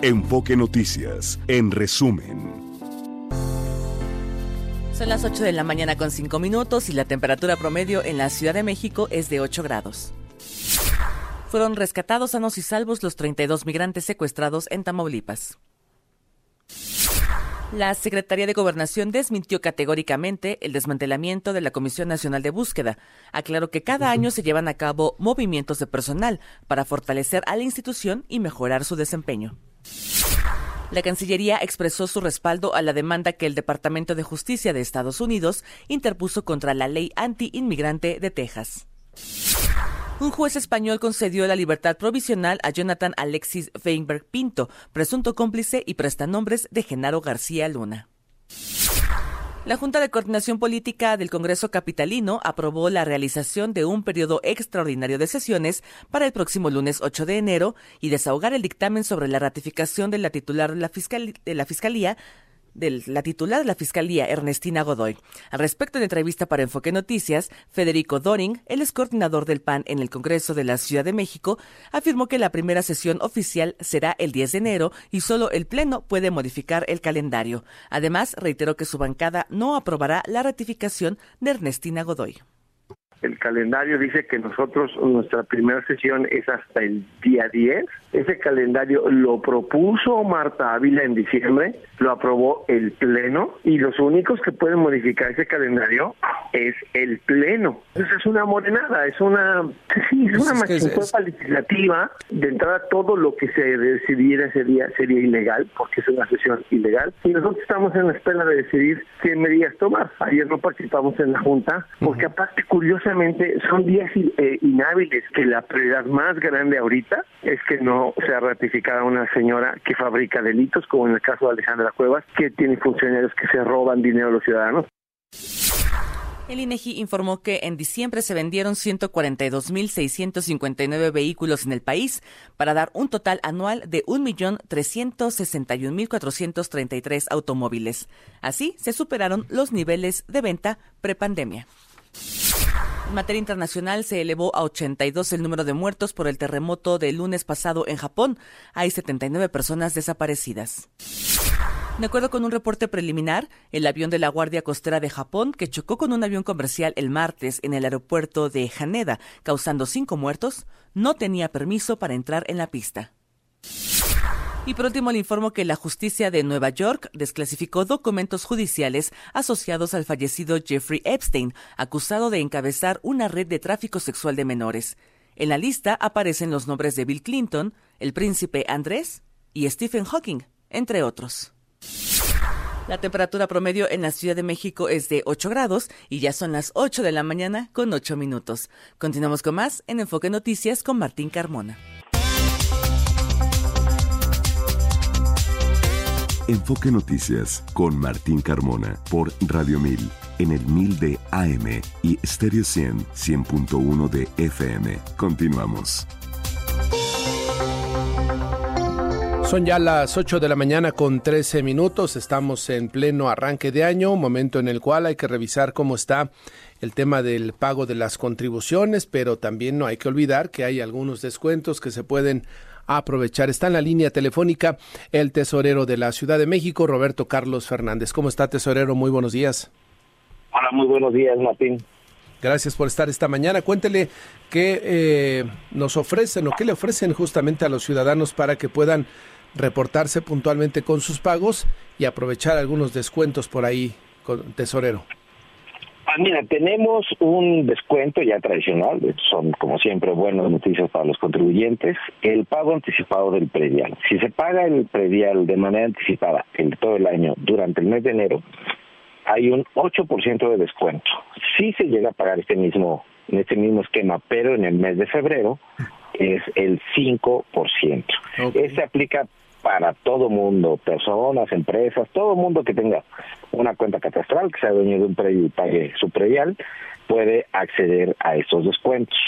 Enfoque Noticias, en resumen. Son las 8 de la mañana con 5 minutos y la temperatura promedio en la Ciudad de México es de 8 grados. Fueron rescatados sanos y salvos los 32 migrantes secuestrados en Tamaulipas. La Secretaría de Gobernación desmintió categóricamente el desmantelamiento de la Comisión Nacional de Búsqueda. Aclaró que cada año se llevan a cabo movimientos de personal para fortalecer a la institución y mejorar su desempeño. La Cancillería expresó su respaldo a la demanda que el Departamento de Justicia de Estados Unidos interpuso contra la ley anti-inmigrante de Texas. Un juez español concedió la libertad provisional a Jonathan Alexis Weinberg Pinto, presunto cómplice y prestanombres de Genaro García Luna. La Junta de Coordinación Política del Congreso Capitalino aprobó la realización de un periodo extraordinario de sesiones para el próximo lunes 8 de enero y desahogar el dictamen sobre la ratificación de la titular de la, de la Fiscalía de la titular de la Fiscalía, Ernestina Godoy. Al respecto de entrevista para Enfoque Noticias, Federico Doring, el ex coordinador del PAN en el Congreso de la Ciudad de México, afirmó que la primera sesión oficial será el 10 de enero y solo el Pleno puede modificar el calendario. Además, reiteró que su bancada no aprobará la ratificación de Ernestina Godoy. El calendario dice que nosotros, nuestra primera sesión es hasta el día 10. Ese calendario lo propuso Marta Ávila en diciembre, lo aprobó el Pleno y los únicos que pueden modificar ese calendario es el Pleno. Entonces es una morenada, es una, sí, es una es legislativa. De entrada todo lo que se decidiera ese día sería ilegal porque es una sesión ilegal y nosotros estamos en la espera de decidir qué medidas tomar. Ayer no participamos en la Junta porque aparte curioso son días eh, inhábiles, que la prioridad más grande ahorita es que no sea ratificada una señora que fabrica delitos, como en el caso de Alejandra Cuevas, que tiene funcionarios que se roban dinero a los ciudadanos. El INEGI informó que en diciembre se vendieron 142.659 vehículos en el país para dar un total anual de 1.361.433 automóviles. Así se superaron los niveles de venta prepandemia. En materia internacional, se elevó a 82 el número de muertos por el terremoto del lunes pasado en Japón. Hay 79 personas desaparecidas. De acuerdo con un reporte preliminar, el avión de la Guardia Costera de Japón, que chocó con un avión comercial el martes en el aeropuerto de Haneda, causando cinco muertos, no tenía permiso para entrar en la pista. Y por último, le informo que la justicia de Nueva York desclasificó documentos judiciales asociados al fallecido Jeffrey Epstein, acusado de encabezar una red de tráfico sexual de menores. En la lista aparecen los nombres de Bill Clinton, el príncipe Andrés y Stephen Hawking, entre otros. La temperatura promedio en la Ciudad de México es de 8 grados y ya son las 8 de la mañana con 8 minutos. Continuamos con más en Enfoque Noticias con Martín Carmona. Enfoque Noticias con Martín Carmona por Radio 1000 en el 1000 de AM y Stereo 100 100.1 de FM. Continuamos. Son ya las 8 de la mañana con 13 minutos. Estamos en pleno arranque de año, momento en el cual hay que revisar cómo está el tema del pago de las contribuciones, pero también no hay que olvidar que hay algunos descuentos que se pueden aprovechar. Está en la línea telefónica el tesorero de la Ciudad de México, Roberto Carlos Fernández. ¿Cómo está, tesorero? Muy buenos días. Hola, muy buenos días, Martín. Gracias por estar esta mañana. Cuéntele qué eh, nos ofrecen o qué le ofrecen justamente a los ciudadanos para que puedan reportarse puntualmente con sus pagos y aprovechar algunos descuentos por ahí, tesorero. Ah, mira, tenemos un descuento ya tradicional, son como siempre buenas noticias para los contribuyentes, el pago anticipado del predial. Si se paga el predial de manera anticipada el todo el año durante el mes de enero, hay un 8% de descuento. Si se llega a pagar este mismo en este mismo esquema, pero en el mes de febrero es el 5%. Este aplica para todo mundo, personas, empresas, todo mundo que tenga una cuenta catastral, que sea dueño de un predio y pague su predial, puede acceder a estos descuentos.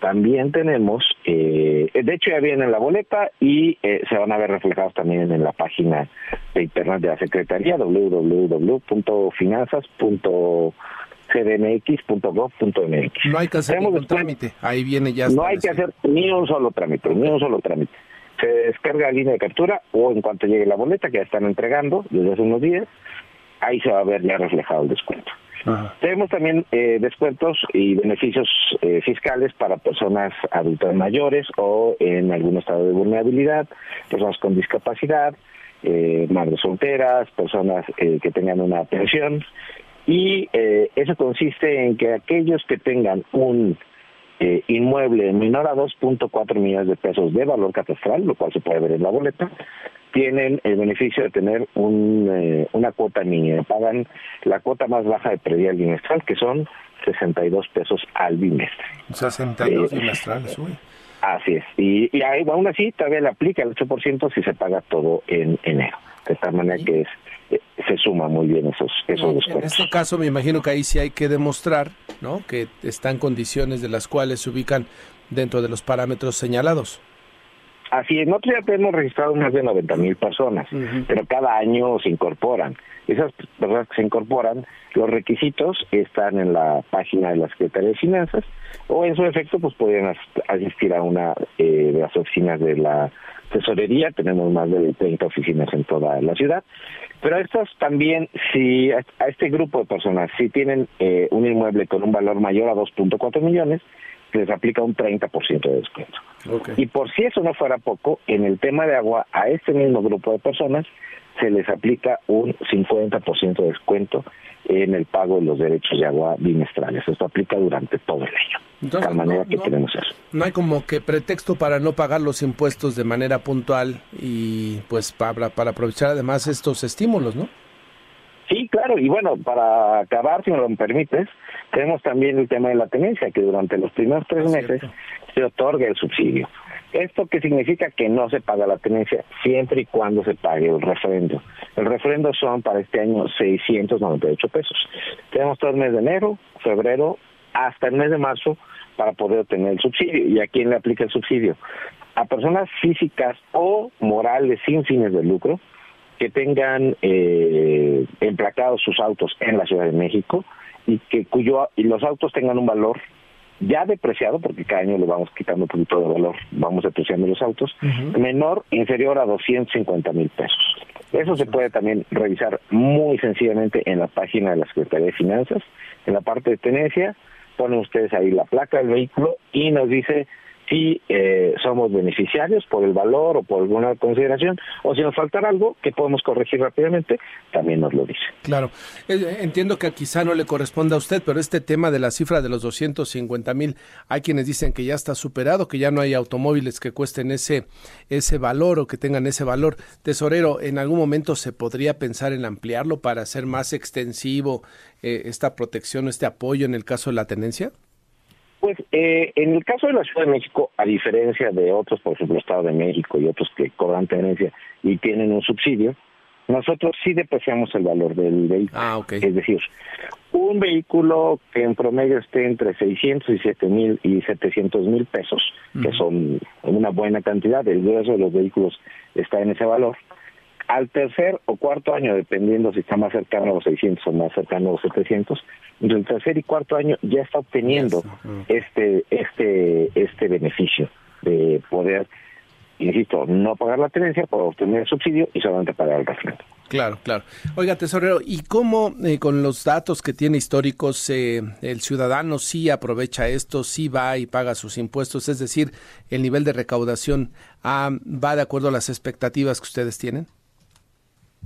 También tenemos, eh, de hecho ya viene en la boleta y eh, se van a ver reflejados también en la página de internet de la Secretaría, www.finanzas.cdmx.gov.mx. No hay que hacer ningún trámite, ahí viene ya. No hay que hacer ni un solo trámite, ni un solo trámite se descarga la línea de captura o en cuanto llegue la boleta que ya están entregando desde hace unos días, ahí se va a ver ya reflejado el descuento. Tenemos también eh, descuentos y beneficios eh, fiscales para personas adultas mayores o en algún estado de vulnerabilidad, personas con discapacidad, eh, madres solteras, personas que tengan una pensión. Y eso consiste en que aquellos que tengan un inmueble menor a 2.4 millones de pesos de valor catastral, lo cual se puede ver en la boleta, tienen el beneficio de tener un, eh, una cuota mínima. Pagan la cuota más baja de predial bimestral, que son 62 pesos al bimestre. 62 eh, bimestrales, uy. Así es. Y, y aún así todavía le aplica el 8% si se paga todo en enero. De tal manera que es, eh, se suma muy bien esos, esos descuentos. En este caso me imagino que ahí sí hay que demostrar ¿no? que están condiciones de las cuales se ubican dentro de los parámetros señalados. Así es, nosotros ya tenemos registrado más de 90 mil personas, pero cada año se incorporan. Esas personas que se incorporan, los requisitos están en la página de la Secretaría de Finanzas o en su efecto pues pueden asistir a una eh, de las oficinas de la tesorería, tenemos más de 30 oficinas en toda la ciudad, pero estos también, si a este grupo de personas, si tienen eh, un inmueble con un valor mayor a 2.4 millones, les aplica un 30% de descuento. Y por si eso no fuera poco, en el tema de agua, a este mismo grupo de personas se les aplica un 50% de descuento en el pago de los derechos de agua bimestrales. Esto aplica durante todo el año. de tal manera que tenemos eso. No hay como que pretexto para no pagar los impuestos de manera puntual y pues para, para aprovechar además estos estímulos, ¿no? Sí, claro, y bueno, para acabar, si me lo permites, tenemos también el tema de la tenencia, que durante los primeros tres meses se otorga el subsidio. ¿Esto qué significa? Que no se paga la tenencia siempre y cuando se pague el refrendo. El refrendo son para este año 698 pesos. Tenemos todo el mes de enero, febrero, hasta el mes de marzo para poder obtener el subsidio. ¿Y a quién le aplica el subsidio? A personas físicas o morales sin fines de lucro que tengan eh, emplacados sus autos en la Ciudad de México y que cuyo y los autos tengan un valor ya depreciado, porque cada año le vamos quitando un poquito de valor, vamos depreciando los autos, menor, inferior a 250 mil pesos. Eso se puede también revisar muy sencillamente en la página de la Secretaría de Finanzas, en la parte de tenencia, ponen ustedes ahí la placa del vehículo y nos dice si eh, somos beneficiarios por el valor o por alguna consideración, o si nos falta algo que podemos corregir rápidamente, también nos lo dice. Claro, eh, entiendo que quizá no le corresponda a usted, pero este tema de la cifra de los 250 mil, hay quienes dicen que ya está superado, que ya no hay automóviles que cuesten ese, ese valor o que tengan ese valor. Tesorero, ¿en algún momento se podría pensar en ampliarlo para hacer más extensivo eh, esta protección, este apoyo en el caso de la tenencia? Pues eh, en el caso de la Ciudad de México, a diferencia de otros, por ejemplo, Estado de México y otros que cobran tenencia y tienen un subsidio, nosotros sí depreciamos el valor del vehículo. Ah, Es decir, un vehículo que en promedio esté entre 600 y 7 mil y 700 mil pesos, que son una buena cantidad, el grueso de los vehículos está en ese valor, al tercer o cuarto año, dependiendo si está más cercano a los 600 o más cercano a los 700, entre el tercer y cuarto año ya está obteniendo este este este beneficio de poder, insisto, no pagar la tenencia por obtener el subsidio y solamente pagar el refrendo. Claro, claro. Oiga, tesorero, ¿y cómo eh, con los datos que tiene históricos eh, el ciudadano sí aprovecha esto, sí va y paga sus impuestos? Es decir, el nivel de recaudación ah, va de acuerdo a las expectativas que ustedes tienen.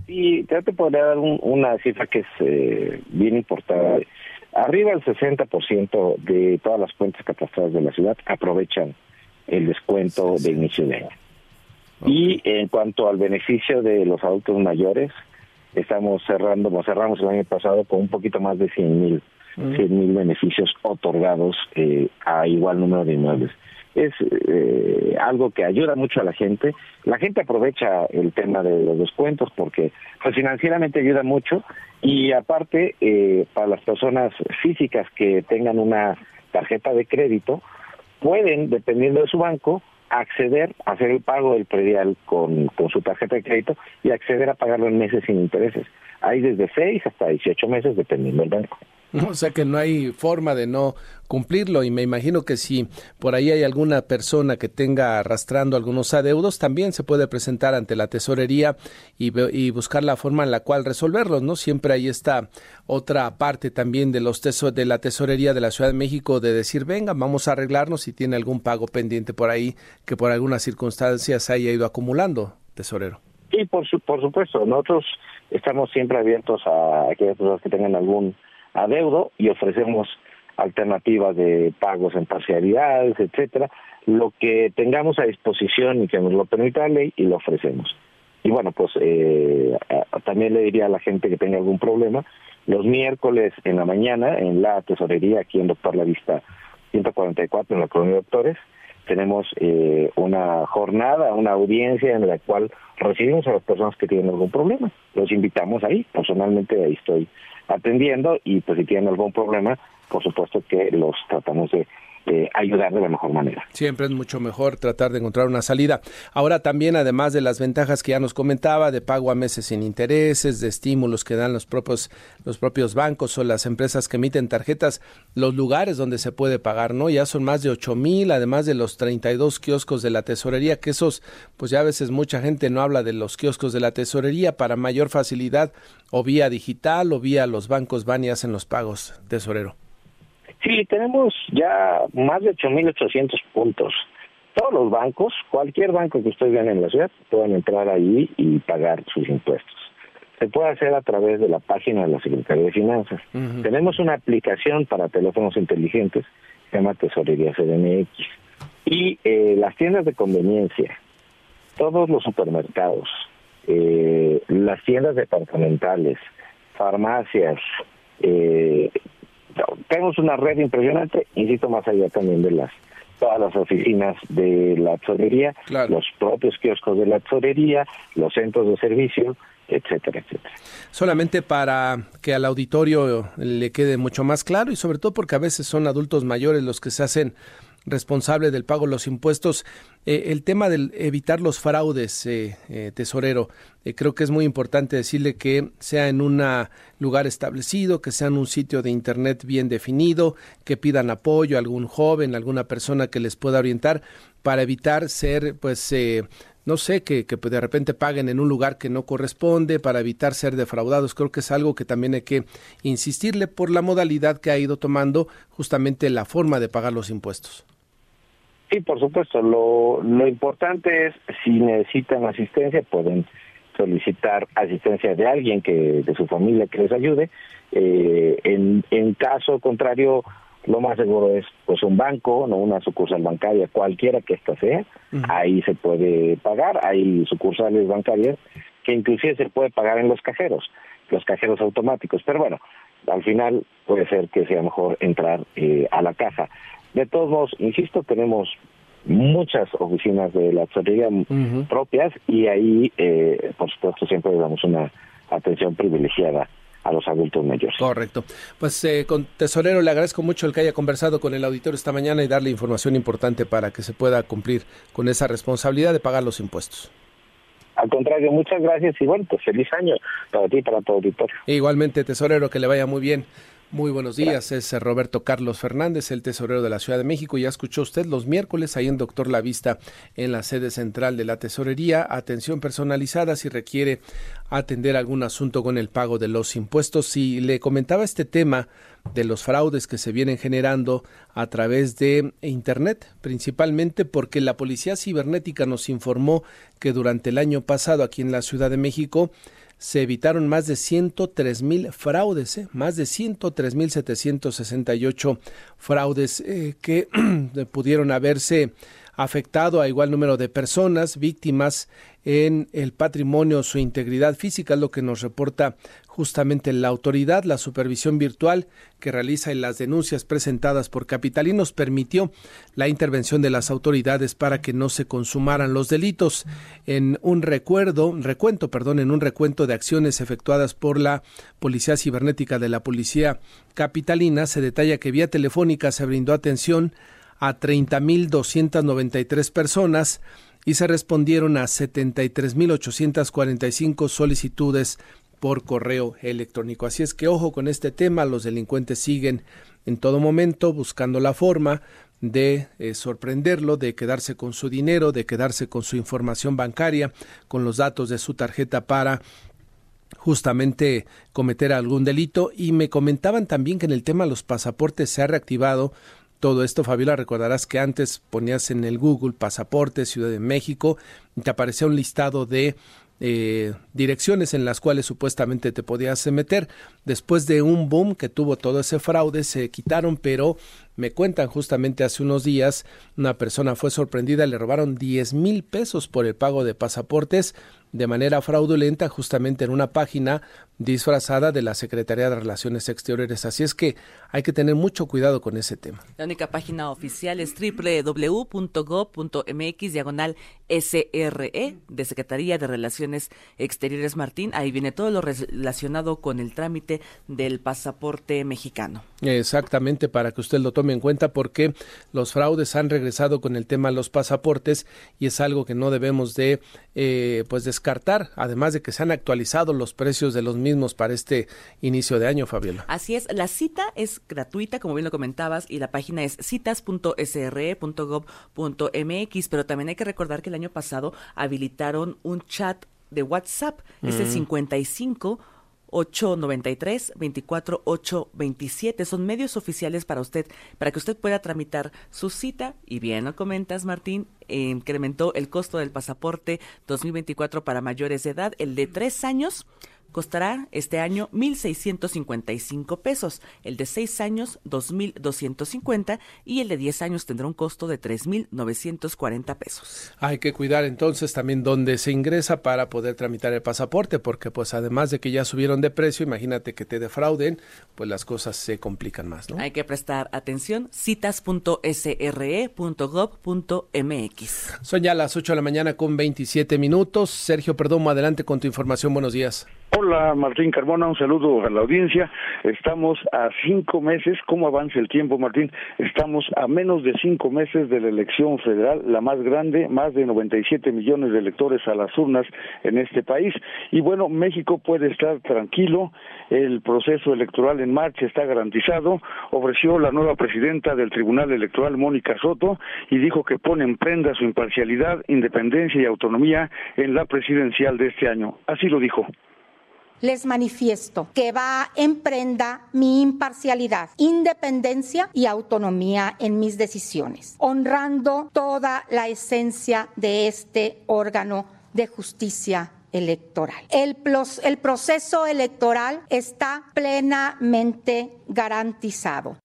Sí, te podría dar una cifra que es eh, bien importante. Arriba del 60% de todas las cuentas catastrales de la ciudad aprovechan el descuento de inicio de año. Y en cuanto al beneficio de los adultos mayores, estamos cerrando, cerramos el año pasado con un poquito más de 100 mil mil beneficios otorgados eh, a igual número de inmuebles es eh, algo que ayuda mucho a la gente. La gente aprovecha el tema de los descuentos porque pues financieramente ayuda mucho y aparte eh, para las personas físicas que tengan una tarjeta de crédito pueden, dependiendo de su banco, acceder a hacer el pago del predial con, con su tarjeta de crédito y acceder a pagarlo en meses sin intereses. Hay desde 6 hasta 18 meses dependiendo del banco. O sea que no hay forma de no cumplirlo y me imagino que si por ahí hay alguna persona que tenga arrastrando algunos adeudos, también se puede presentar ante la tesorería y, y buscar la forma en la cual resolverlos, ¿no? Siempre hay esta otra parte también de los de la tesorería de la Ciudad de México de decir, venga, vamos a arreglarnos si tiene algún pago pendiente por ahí que por algunas circunstancias haya ido acumulando, tesorero. Sí, por, por supuesto, nosotros estamos siempre abiertos a aquellas personas que tengan algún adeudo y ofrecemos alternativas de pagos en parcialidades, etcétera, lo que tengamos a disposición y que nos lo permita la ley y lo ofrecemos. Y bueno, pues eh, también le diría a la gente que tenga algún problema, los miércoles en la mañana en la tesorería aquí en Doctor La Vista 144 en la colonia de doctores, tenemos eh, una jornada, una audiencia en la cual recibimos a las personas que tienen algún problema. Los invitamos ahí, personalmente ahí estoy atendiendo y pues si tienen algún problema, por supuesto que los tratamos de eh, ayudar de la mejor manera. Siempre es mucho mejor tratar de encontrar una salida. Ahora también, además de las ventajas que ya nos comentaba, de pago a meses sin intereses, de estímulos que dan los propios, los propios bancos o las empresas que emiten tarjetas, los lugares donde se puede pagar, ¿no? Ya son más de ocho mil, además de los 32 kioscos de la tesorería, que esos, pues ya a veces mucha gente no habla de los kioscos de la tesorería para mayor facilidad, o vía digital o vía los bancos van y hacen los pagos, tesorero. Sí, tenemos ya más de 8.800 puntos. Todos los bancos, cualquier banco que ustedes vean en la ciudad, pueden entrar ahí y pagar sus impuestos. Se puede hacer a través de la página de la Secretaría de Finanzas. Tenemos una aplicación para teléfonos inteligentes, se llama Tesorería CDMX. Y eh, las tiendas de conveniencia, todos los supermercados, eh, las tiendas departamentales, farmacias, eh, tenemos una red impresionante, insisto, más allá también de las todas las oficinas de la tesorería, los propios kioscos de la tesorería, los centros de servicio, etcétera, etcétera. Solamente para que al auditorio le quede mucho más claro y sobre todo porque a veces son adultos mayores los que se hacen responsable del pago de los impuestos. Eh, el tema de evitar los fraudes, eh, eh, tesorero, creo que es muy importante decirle que sea en un lugar establecido, que sea en un sitio de Internet bien definido, que pidan apoyo a algún joven, alguna persona que les pueda orientar para evitar ser, pues, no sé, que, que, de repente paguen en un lugar que no corresponde para evitar ser defraudados. Creo que es algo que también hay que insistirle por la modalidad que ha ido tomando justamente la forma de pagar los impuestos. Sí, por supuesto. Lo, lo importante es, si necesitan asistencia, pueden solicitar asistencia de alguien que de su familia que les ayude. Eh, en, en caso contrario, lo más seguro es pues un banco, no una sucursal bancaria, cualquiera que ésta sea, ahí se puede pagar. Hay sucursales bancarias que inclusive se puede pagar en los cajeros, los cajeros automáticos. Pero bueno, al final puede ser que sea mejor entrar eh, a la caja. De todos modos, insisto, tenemos muchas oficinas de la tesorería propias y ahí, eh, por supuesto, siempre le damos una atención privilegiada a los adultos mayores. Correcto. Pues, eh, con tesorero, le agradezco mucho el que haya conversado con el auditorio esta mañana y darle información importante para que se pueda cumplir con esa responsabilidad de pagar los impuestos. Al contrario, muchas gracias y bueno, pues feliz año para ti y para tu auditorio. igualmente, tesorero, que le vaya muy bien. Muy buenos días, es eh, Roberto Carlos Fernández, el tesorero de la Ciudad de México. Ya escuchó usted los miércoles ahí en Doctor La Vista, en la sede central de la Tesorería. Atención personalizada si requiere atender algún asunto con el pago de los impuestos. Si le comentaba este tema de los fraudes que se vienen generando a través de Internet, principalmente porque la Policía Cibernética nos informó que durante el año pasado aquí en la Ciudad de México se evitaron más de 103 mil fraudes, ¿eh? más de 103 mil 768 fraudes eh, que pudieron haberse afectado a igual número de personas, víctimas en el patrimonio, su integridad física, es lo que nos reporta justamente la autoridad. La supervisión virtual que realiza en las denuncias presentadas por capitalinos permitió la intervención de las autoridades para que no se consumaran los delitos. En un recuerdo, recuento, perdón, en un recuento de acciones efectuadas por la Policía Cibernética de la Policía Capitalina, se detalla que vía telefónica se brindó atención a 30.293 personas y se respondieron a 73.845 solicitudes por correo electrónico. Así es que ojo con este tema, los delincuentes siguen en todo momento buscando la forma de eh, sorprenderlo, de quedarse con su dinero, de quedarse con su información bancaria, con los datos de su tarjeta para justamente cometer algún delito y me comentaban también que en el tema de los pasaportes se ha reactivado todo esto, Fabiola, recordarás que antes ponías en el Google pasaporte Ciudad de México y te aparecía un listado de eh, direcciones en las cuales supuestamente te podías meter. Después de un boom que tuvo todo ese fraude, se quitaron, pero me cuentan justamente hace unos días, una persona fue sorprendida, le robaron 10 mil pesos por el pago de pasaportes de manera fraudulenta justamente en una página disfrazada de la Secretaría de Relaciones Exteriores. Así es que hay que tener mucho cuidado con ese tema. La única página oficial es www.gov.mx diagonal SRE de Secretaría de Relaciones Exteriores Martín. Ahí viene todo lo relacionado con el trámite del pasaporte mexicano. Exactamente, para que usted lo tome en cuenta porque los fraudes han regresado con el tema de los pasaportes y es algo que no debemos de eh, pues descartar, además de que se han actualizado los precios de los mismos para este inicio de año, Fabiola. Así es, la cita es gratuita, como bien lo comentabas, y la página es citas.sre.gov.mx, pero también hay que recordar que el año pasado habilitaron un chat de WhatsApp, es el 55 893 24 827 son medios oficiales para usted para que usted pueda tramitar su cita. Y bien lo comentas Martín incrementó el costo del pasaporte 2024 para mayores de edad el de tres años costará este año 1.655 pesos, el de 6 años 2.250 y el de 10 años tendrá un costo de 3.940 pesos. Hay que cuidar entonces también dónde se ingresa para poder tramitar el pasaporte, porque pues además de que ya subieron de precio, imagínate que te defrauden, pues las cosas se complican más, ¿no? Hay que prestar atención, citas.sre.gov.mx. Son ya las 8 de la mañana con 27 minutos. Sergio Perdomo, adelante con tu información. Buenos días. Hola Martín Carmona, un saludo a la audiencia. Estamos a cinco meses, ¿cómo avanza el tiempo Martín? Estamos a menos de cinco meses de la elección federal, la más grande, más de 97 millones de electores a las urnas en este país. Y bueno, México puede estar tranquilo, el proceso electoral en marcha está garantizado, ofreció la nueva presidenta del Tribunal Electoral, Mónica Soto, y dijo que pone en prenda su imparcialidad, independencia y autonomía en la presidencial de este año. Así lo dijo les manifiesto que va en prenda mi imparcialidad, independencia y autonomía en mis decisiones, honrando toda la esencia de este órgano de justicia electoral. El, el, proceso electoral está plenamente garantizado.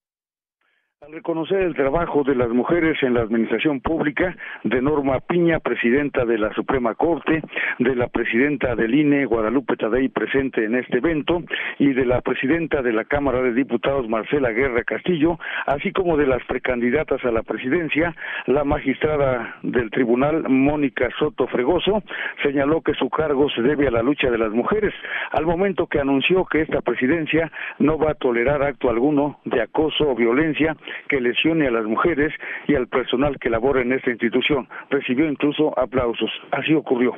Al reconocer el trabajo de las mujeres en la administración pública, de Norma Piña, presidenta de la Suprema Corte, de la presidenta del INE, Guadalupe Tadei, presente en este evento, y de la presidenta de la Cámara de Diputados, Marcela Guerra Castillo, así como de las precandidatas a la presidencia, la magistrada del tribunal, Mónica Soto Fregoso, señaló que su cargo se debe a la lucha de las mujeres, al momento que anunció que esta presidencia no va a tolerar acto alguno de acoso o violencia que lesione a las mujeres y al personal que labora en esta institución. Recibió incluso aplausos. Así ocurrió.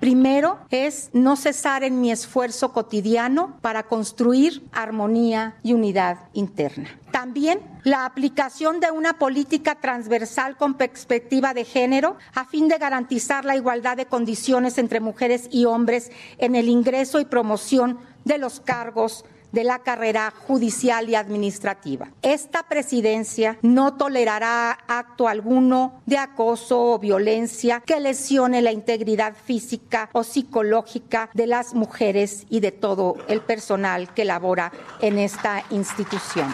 Primero es no cesar en mi esfuerzo cotidiano para construir armonía y unidad interna. También la aplicación de una política transversal con perspectiva de género a fin de garantizar la igualdad de condiciones entre mujeres y hombres en el ingreso y promoción de los cargos de la carrera judicial y administrativa. Esta presidencia no tolerará acto alguno de acoso o violencia que lesione la integridad física o psicológica de las mujeres y de todo el personal que labora en esta institución.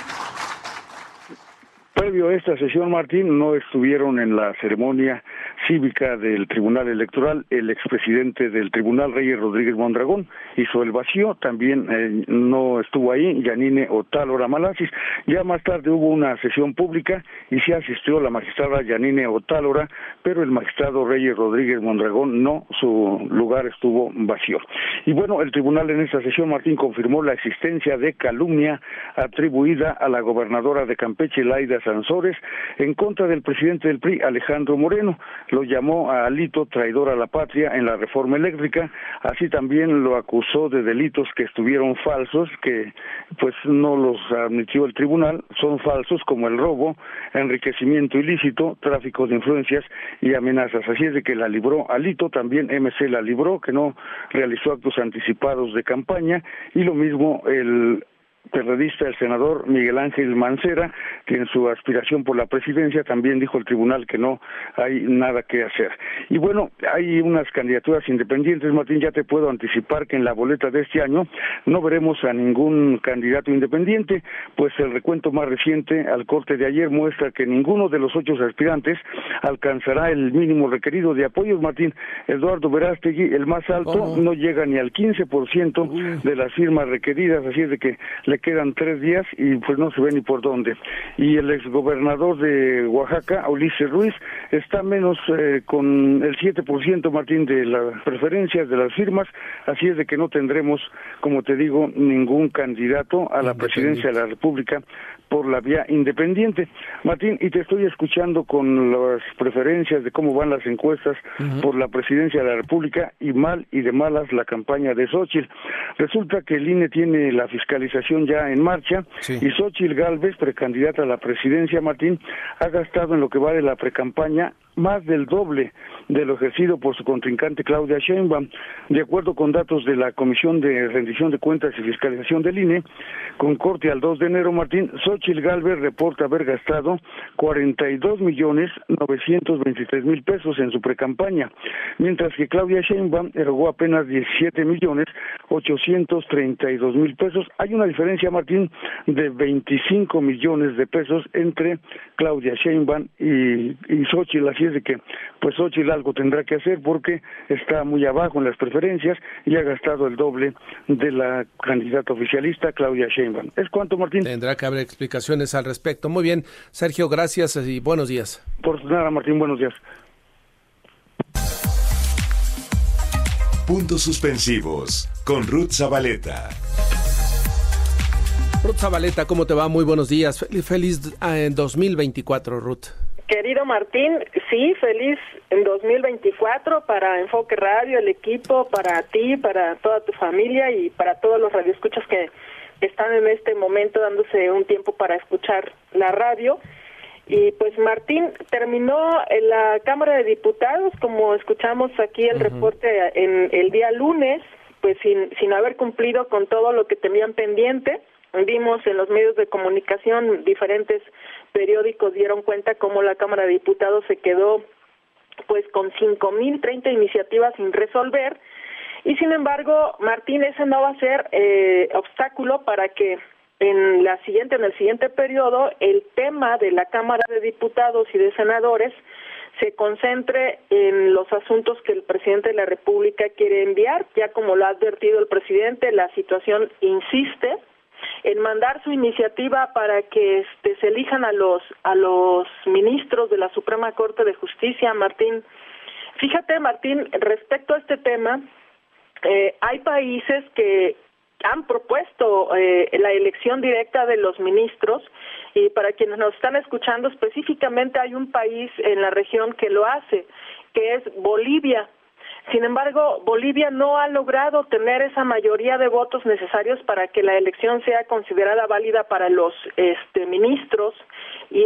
Previo a esta sesión, Martín, no estuvieron en la ceremonia cívica del Tribunal Electoral el expresidente del Tribunal, Reyes Rodríguez Mondragón, hizo el vacío, también eh, no estuvo ahí Yanine Otálora Malasis. Ya más tarde hubo una sesión pública y se asistió la magistrada Yanine Otálora, pero el magistrado Reyes Rodríguez Mondragón no, su lugar estuvo vacío. Y bueno, el tribunal en esta sesión, Martín, confirmó la existencia de calumnia atribuida a la gobernadora de Campeche, Laida Sansores en contra del presidente del PRI, Alejandro Moreno. Lo llamó a Alito traidor a la patria en la reforma eléctrica, así también lo acusó de delitos que estuvieron falsos, que pues no los admitió el tribunal, son falsos como el robo, enriquecimiento ilícito, tráfico de influencias y amenazas. Así es de que la libró Alito, también MC la libró, que no realizó actos anticipados de campaña, y lo mismo el periodista, el senador Miguel Ángel Mancera, que en su aspiración por la presidencia también dijo el tribunal que no hay nada que hacer. Y bueno, hay unas candidaturas independientes, Martín, ya te puedo anticipar que en la boleta de este año no veremos a ningún candidato independiente, pues el recuento más reciente al corte de ayer muestra que ninguno de los ocho aspirantes alcanzará el mínimo requerido de apoyos, Martín. Eduardo Verástegui, el más alto, no llega ni al 15% de las firmas requeridas, así es de que le quedan tres días y pues no se ve ni por dónde. Y el exgobernador de Oaxaca, Ulises Ruiz, está menos eh, con el 7%, Martín, de las preferencias de las firmas, así es de que no tendremos, como te digo, ningún candidato a la presidencia de la República por la vía independiente. Martín, y te estoy escuchando con las preferencias de cómo van las encuestas por la presidencia de la República y mal y de malas la campaña de Xochitl. Resulta que el INE tiene la fiscalización ya en marcha y Xochitl Galvez, precandidata a la presidencia, Martín, ha gastado en lo que va de la precampaña más del doble de lo ejercido por su contrincante Claudia Sheinbaum. De acuerdo con datos de la Comisión de Rendición de Cuentas y Fiscalización del INE, con corte al 2 de enero, Martín, Xochitl Galvez reporta haber gastado 42 millones 923 mil pesos en su precampaña, mientras que Claudia Sheinbaum erogó apenas 17 millones 832 mil pesos. Hay una diferencia, Martín, de 25 millones de pesos entre Claudia Sheinbaum y, y es de que pues Xochitl algo tendrá que hacer porque está muy abajo en las preferencias y ha gastado el doble de la candidata oficialista Claudia Sheinbaum. ¿Es cuánto, Martín? Tendrá que haber explicaciones al respecto. Muy bien, Sergio, gracias y buenos días. Por nada, Martín, buenos días. Puntos suspensivos con Ruth Zabaleta. Ruth Zabaleta, ¿cómo te va? Muy buenos días. Feliz en 2024, Ruth. Querido Martín, sí, feliz en 2024 para Enfoque Radio, el equipo, para ti, para toda tu familia y para todos los radioescuchas que están en este momento dándose un tiempo para escuchar la radio. Y pues Martín terminó en la Cámara de Diputados, como escuchamos aquí el reporte en el día lunes, pues sin, sin haber cumplido con todo lo que tenían pendiente. Vimos en los medios de comunicación diferentes periódicos dieron cuenta cómo la Cámara de Diputados se quedó pues con 5.030 iniciativas sin resolver. Y sin embargo Martín ese no va a ser eh, obstáculo para que en la siguiente en el siguiente periodo el tema de la Cámara de Diputados y de Senadores se concentre en los asuntos que el presidente de la República quiere enviar, ya como lo ha advertido el presidente, la situación insiste en mandar su iniciativa para que este, se elijan a los a los ministros de la Suprema Corte de Justicia, Martín. Fíjate, Martín, respecto a este tema, eh, hay países que han propuesto eh, la elección directa de los ministros y para quienes nos están escuchando específicamente hay un país en la región que lo hace, que es Bolivia. Sin embargo, Bolivia no ha logrado tener esa mayoría de votos necesarios para que la elección sea considerada válida para los este, ministros y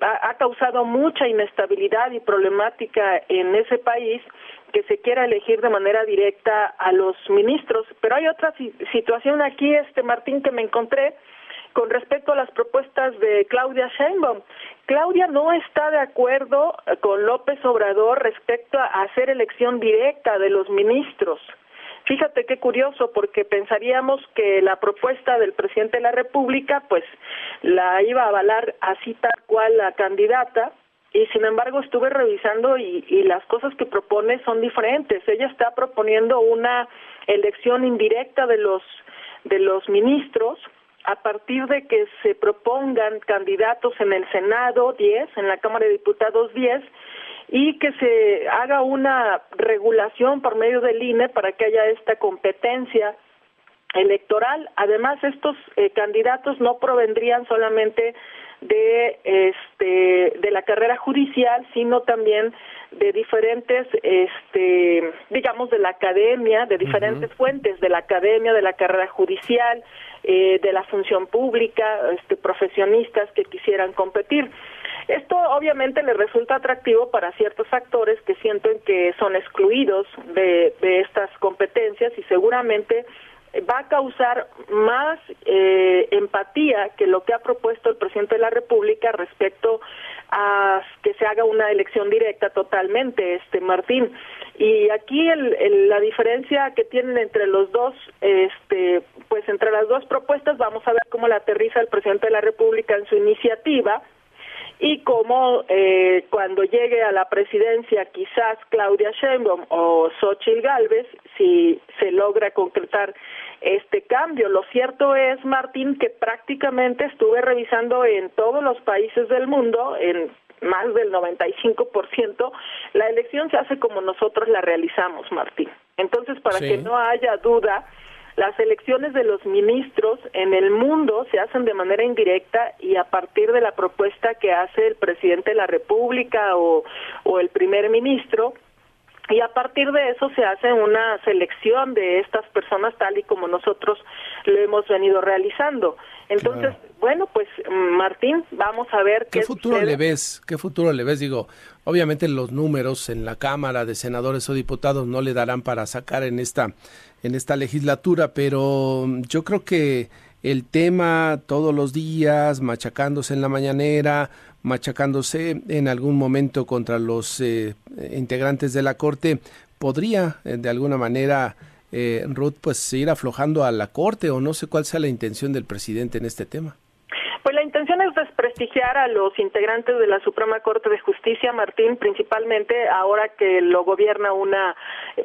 ha, causado mucha inestabilidad y problemática en ese país que se quiera elegir de manera directa a los ministros. Pero hay otra situación aquí, este Martín, que me encontré con respecto a las propuestas de Claudia Sheinbaum. Claudia no está de acuerdo con López Obrador respecto a hacer elección directa de los ministros. Fíjate qué curioso, porque pensaríamos que la propuesta del presidente de la República, pues la iba a avalar así tal cual la candidata, y sin embargo estuve revisando y, y las cosas que propone son diferentes. Ella está proponiendo una elección indirecta de los de los ministros a partir de que se propongan candidatos en el Senado 10, en la Cámara de Diputados 10, y que se haga una regulación por medio del INE para que haya esta competencia electoral. Además, estos eh, candidatos no provendrían solamente de este de la carrera judicial, sino también de diferentes este digamos de la academia, de diferentes fuentes de la academia, de la carrera judicial, eh, de la función pública, este profesionistas que quisieran competir. Esto obviamente le resulta atractivo para ciertos actores que sienten que son excluidos de, de estas competencias y seguramente va a causar más eh, empatía que lo que ha propuesto el presidente de la República respecto a que se haga una elección directa totalmente, este Martín. Y aquí el, la diferencia que tienen entre los dos, este, pues entre las dos propuestas, vamos a ver cómo la aterriza el presidente de la República en su iniciativa y cómo eh, cuando llegue a la presidencia quizás Claudia Sheinbaum o Xochitl Galvez, si se logra concretar este cambio. Lo cierto es, Martín, que prácticamente estuve revisando en todos los países del mundo, en más del 95%, la elección se hace como nosotros la realizamos, Martín. Entonces, para que no haya duda, las elecciones de los ministros en el mundo se hacen de manera indirecta y a partir de la propuesta que hace el presidente de la República o, el primer ministro, y a partir de eso se hace una selección de estas personas tal y como nosotros lo hemos venido realizando. Entonces, bueno, pues Martín, vamos a ver qué, futuro le ves, qué futuro le ves, digo, obviamente los números en la Cámara de senadores o diputados no le darán para sacar en esta en esta legislatura, pero yo creo que el tema todos los días machacándose en la mañanera, machacándose en algún momento contra los eh, integrantes de la Corte, podría eh, de alguna manera, eh, Ruth, pues ir aflojando a la Corte o no sé cuál sea la intención del presidente en este tema. Pues la intención es desprestigiar a los integrantes de la Suprema Corte de Justicia, Martín, principalmente ahora que lo gobierna una,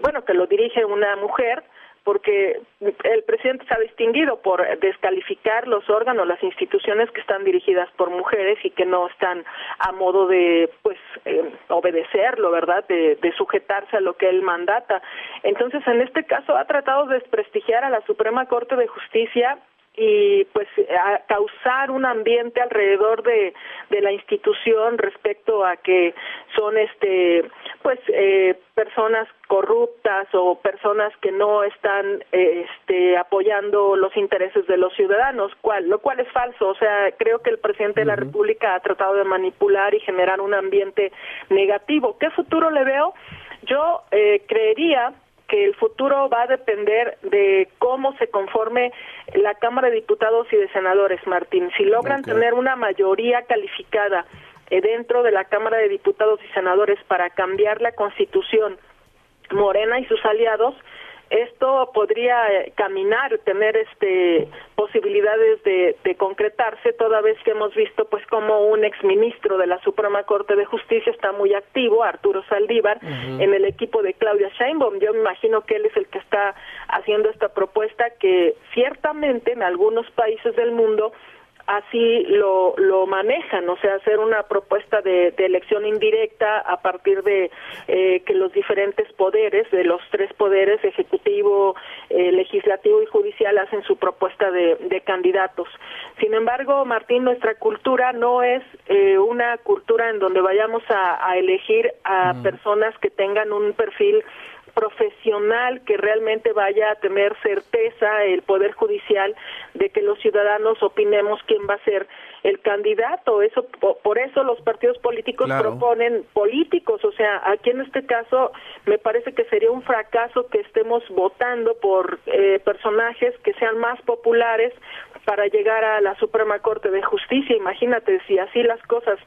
bueno, que lo dirige una mujer, porque el presidente se ha distinguido por descalificar los órganos, las instituciones que están dirigidas por mujeres y que no están a modo de, pues, eh, obedecerlo, ¿verdad? De, de sujetarse a lo que él mandata. Entonces, en este caso, ha tratado de desprestigiar a la Suprema Corte de Justicia y pues a causar un ambiente alrededor de, de la institución respecto a que son este pues eh, personas corruptas o personas que no están este apoyando los intereses de los ciudadanos cual lo cual es falso. O sea creo que el presidente de la república ha tratado de manipular y generar un ambiente negativo. Qué futuro le veo yo eh, creería que el futuro va a depender de cómo se conforme la Cámara de Diputados y de Senadores, Martín. Si logran tener una mayoría calificada eh, dentro de la Cámara de Diputados y Senadores para cambiar la Constitución, Morena y sus aliados, esto podría eh, caminar, tener este posibilidades de, concretarse, toda vez que hemos visto pues como un exministro de la Suprema Corte de Justicia está muy activo, Arturo Saldívar, en el equipo de Claudia Sheinbaum. Yo me imagino que él es el que está haciendo esta propuesta que ciertamente en algunos países del mundo así lo, lo manejan, o sea, hacer una propuesta de, elección indirecta a partir de eh, que los diferentes poderes, de los tres poderes, ejecutivo, eh, legislativo y judicial, hacen su propuesta de, candidatos. Sin embargo, Martín, nuestra cultura no es eh, una cultura en donde vayamos a, elegir a personas que tengan un perfil profesional que realmente vaya a tener certeza el Poder Judicial de que los ciudadanos opinemos quién va a ser el candidato. Eso por eso los partidos políticos proponen políticos, o sea, aquí en este caso me parece que sería un fracaso que estemos votando por eh, personajes que sean más populares para llegar a la Suprema Corte de Justicia. Imagínate si así las cosas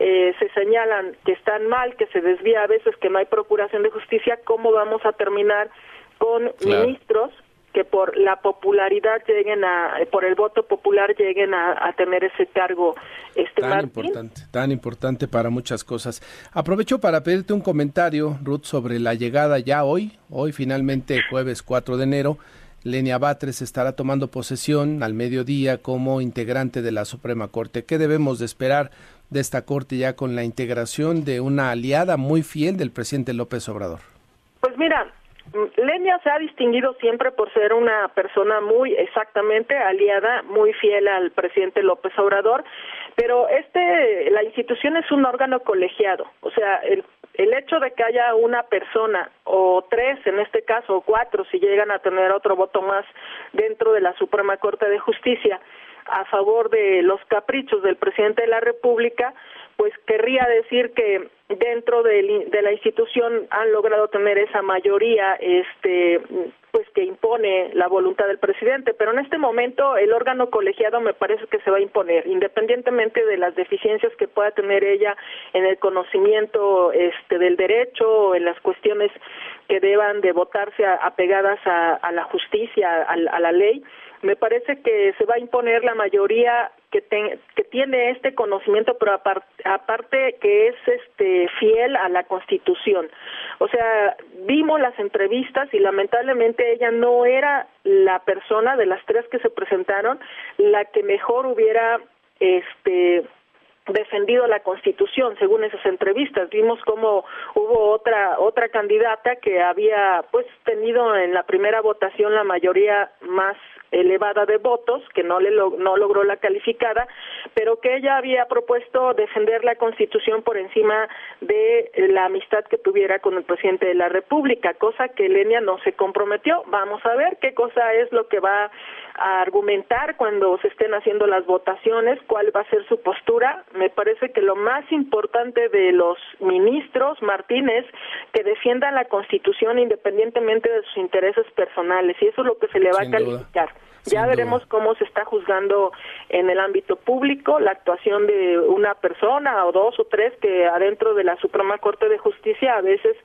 eh, se señalan que están mal, que se desvía a veces, que no hay procuración de justicia, ¿cómo vamos a terminar con ministros que por la popularidad lleguen a, por el voto popular lleguen a, tener ese cargo. Este tan importante, tan importante para muchas cosas. Aprovecho para pedirte un comentario, Ruth, sobre la llegada ya hoy, hoy finalmente jueves 4 de enero, Lenia Batres estará tomando posesión al mediodía como integrante de la Suprema Corte. ¿Qué debemos de esperar de esta Corte ya con la integración de una aliada muy fiel del presidente López Obrador? Pues mira, Lenia se ha distinguido siempre por ser una persona muy exactamente aliada, muy fiel al presidente López Obrador, Pero este, la institución es un órgano colegiado, o sea, el, el hecho de que haya una persona o tres, en este caso, o cuatro, si llegan a tener otro voto más dentro de la Suprema Corte de Justicia a favor de los caprichos del presidente de la República, pues querría decir que dentro de, la institución han logrado tener esa mayoría este pues que impone la voluntad del presidente, pero en este momento el órgano colegiado me parece que se va a imponer, independientemente de las deficiencias que pueda tener ella en el conocimiento este del derecho o en las cuestiones que deban de votarse apegadas a, la justicia, a la ley, me parece que se va a imponer la mayoría que, que tiene este conocimiento, pero aparte que es este fiel a la Constitución. O sea, vimos las entrevistas y lamentablemente ella no era la persona de las tres que se presentaron la que mejor hubiera este defendido la Constitución, según esas entrevistas. Vimos cómo hubo otra otra candidata que había pues tenido en la primera votación la mayoría más elevada de votos, que no, le no logró la calificada, pero que ella había propuesto defender la Constitución por encima de la amistad que tuviera con el presidente de la República, cosa que Lenia no se comprometió. Vamos a ver qué cosa es lo que va a argumentar cuando se estén haciendo las votaciones, cuál va a ser su postura. Me parece que lo más importante de los ministros, Martínez, que defiendan la Constitución independientemente de sus intereses personales, y eso es lo que se le va a calificar. Ya veremos cómo se está juzgando en el ámbito público la actuación de una persona o dos o tres que adentro de la Suprema Corte de Justicia a veces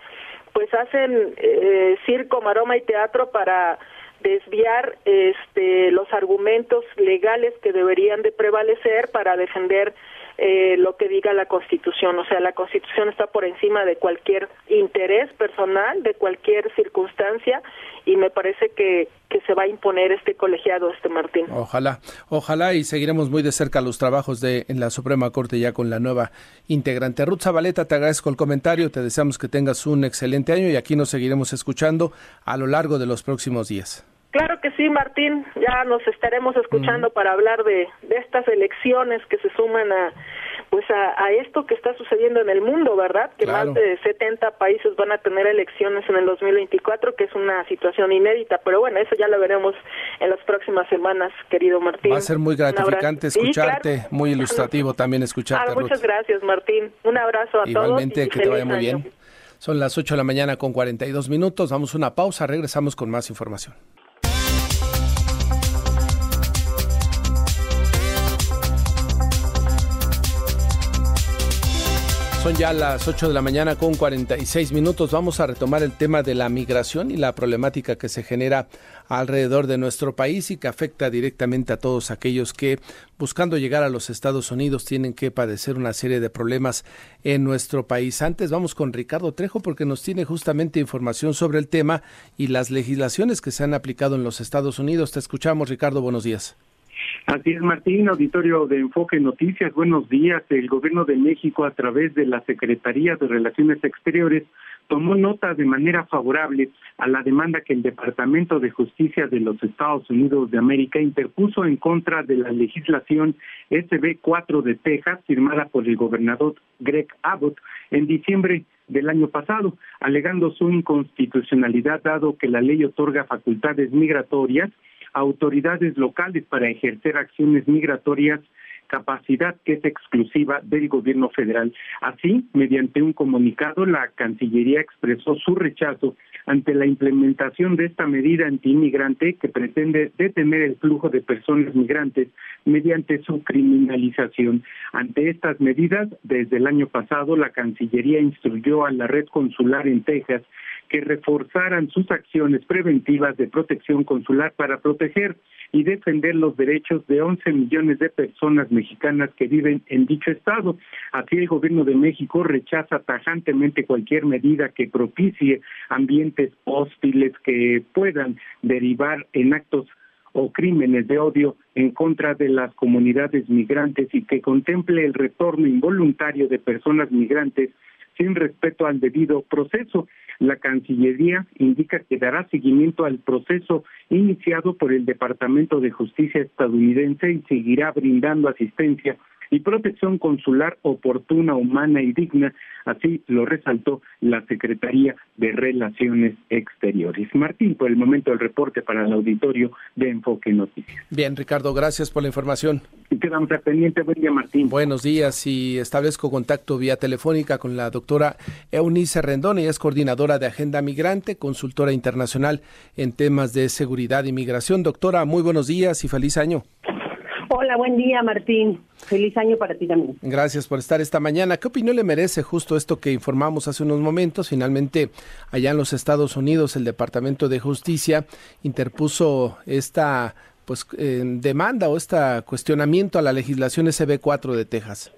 pues hacen eh, circo, maroma y teatro para desviar este los argumentos legales que deberían de prevalecer para defender eh, lo que diga la Constitución. O sea, la Constitución está por encima de cualquier interés personal, de cualquier circunstancia, y me parece que, que se va a imponer este colegiado, este Martín. Ojalá, ojalá, y seguiremos muy de cerca los trabajos de en la Suprema Corte ya con la nueva integrante. Ruth Zabaleta, te agradezco el comentario, te deseamos que tengas un excelente año y aquí nos seguiremos escuchando a lo largo de los próximos días. Sí, Martín. Ya nos estaremos escuchando para hablar de, de, estas elecciones que se suman a pues a, esto que está sucediendo en el mundo, ¿verdad? Que más de 70 países van a tener elecciones en el 2024, que es una situación inédita. Pero bueno, eso ya lo veremos en las próximas semanas, querido Martín. Va a ser muy gratificante escucharte, muy ilustrativo también escucharte. Ah, muchas gracias, Martín. Un abrazo a todos. Igualmente, que te vaya muy bien. Son las 8 de la mañana con 42 minutos. Vamos a una pausa, regresamos con más información. Son ya las 8 de la mañana con 46 minutos. Vamos a retomar el tema de la migración y la problemática que se genera alrededor de nuestro país y que afecta directamente a todos aquellos que buscando llegar a los Estados Unidos tienen que padecer una serie de problemas en nuestro país. Antes vamos con Ricardo Trejo porque nos tiene justamente información sobre el tema y las legislaciones que se han aplicado en los Estados Unidos. Te escuchamos, Ricardo. Buenos días. Así es, Martín, auditorio de Enfoque Noticias, buenos días. El Gobierno de México, a través de la Secretaría de Relaciones Exteriores, tomó nota de manera favorable a la demanda que el Departamento de Justicia de los Estados Unidos de América interpuso en contra de la legislación SB 4 de Texas, firmada por el gobernador Greg Abbott en diciembre del año pasado, alegando su inconstitucionalidad dado que la ley otorga facultades migratorias autoridades locales para ejercer acciones migratorias capacidad que es exclusiva del gobierno federal. Así, mediante un comunicado, la Cancillería expresó su rechazo ante la implementación de esta medida antiinmigrante que pretende detener el flujo de personas migrantes mediante su criminalización. Ante estas medidas, desde el año pasado, la Cancillería instruyó a la red consular en Texas que reforzaran sus acciones preventivas de protección consular para proteger y defender los derechos de 11 millones de personas mexicanas que viven en dicho estado. Así el gobierno de México rechaza tajantemente cualquier medida que propicie ambientes hostiles que puedan derivar en actos o crímenes de odio en contra de las comunidades migrantes y que contemple el retorno involuntario de personas migrantes sin respeto al debido proceso. La Cancillería indica que dará seguimiento al proceso iniciado por el Departamento de Justicia estadounidense y seguirá brindando asistencia y protección consular oportuna, humana y digna, así lo resaltó la Secretaría de Relaciones Exteriores. Martín, por el momento el reporte para el auditorio de Enfoque Noticias. Bien, Ricardo, gracias por la información. Y quedamos al pendiente. Buen día, Martín. Buenos días y establezco contacto vía telefónica con la doctora Eunice Rendón. Ella es coordinadora de Agenda Migrante, consultora internacional en temas de seguridad y migración. Doctora, muy buenos días y feliz año. Hola, buen día, Martín. Feliz año para ti también. Gracias por estar esta mañana. ¿Qué opinión le merece justo esto que informamos hace unos momentos? Finalmente, allá en los Estados Unidos, el Departamento de Justicia interpuso esta pues eh, demanda o este cuestionamiento a la legislación SB4 de Texas.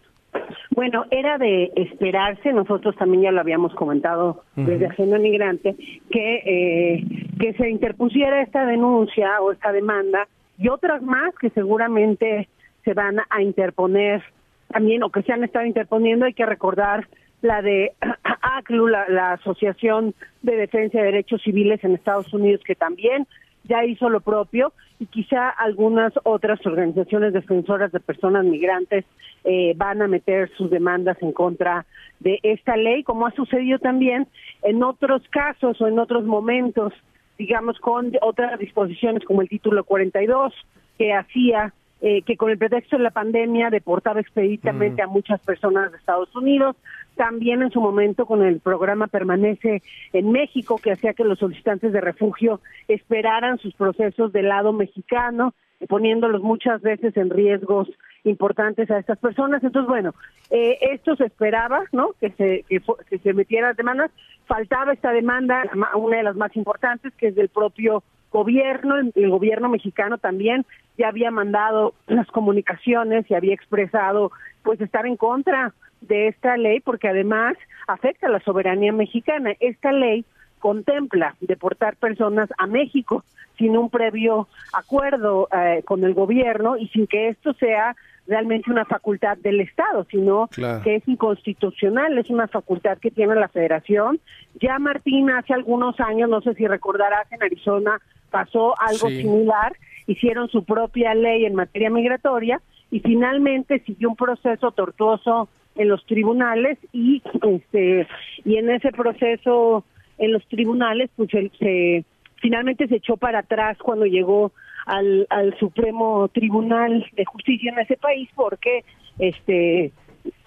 Bueno, era de esperarse, nosotros también ya lo habíamos comentado desde Agenda Migrante, que, eh, que se interpusiera esta denuncia o esta demanda y otras más que seguramente se van a interponer también o que se han estado interponiendo. Hay que recordar la de ACLU, la, Asociación de Defensa de Derechos Civiles en Estados Unidos, que también ya hizo lo propio y quizá algunas otras organizaciones defensoras de personas migrantes eh, van a meter sus demandas en contra de esta ley, como ha sucedido también en otros casos o en otros momentos, digamos, con otras disposiciones como el título 42, que hacía eh, que con el pretexto de la pandemia deportaba expeditamente mm. a muchas personas de Estados Unidos, también en su momento con el programa Permanece en México, que hacía que los solicitantes de refugio esperaran sus procesos del lado mexicano, poniéndolos muchas veces en riesgos importantes a estas personas. Entonces, bueno, eh, esto se esperaba, ¿no? Que se, que, que se metieran demandas. Faltaba esta demanda, una de las más importantes, que es del propio gobierno, el gobierno mexicano también ya había mandado las comunicaciones y había expresado pues estar en contra de esta ley porque además afecta a la soberanía mexicana. Esta ley contempla deportar personas a México sin un previo acuerdo eh, con el gobierno y sin que esto sea realmente una facultad del Estado, sino que es inconstitucional, es una facultad que tiene la Federación. Ya Martín hace algunos años, no sé si recordarás, en Arizona pasó algo similar, hicieron su propia ley en materia migratoria y finalmente siguió un proceso tortuoso en los tribunales y este y en ese proceso en los tribunales pues se, finalmente se echó para atrás cuando llegó al, al Supremo Tribunal de Justicia en ese país porque este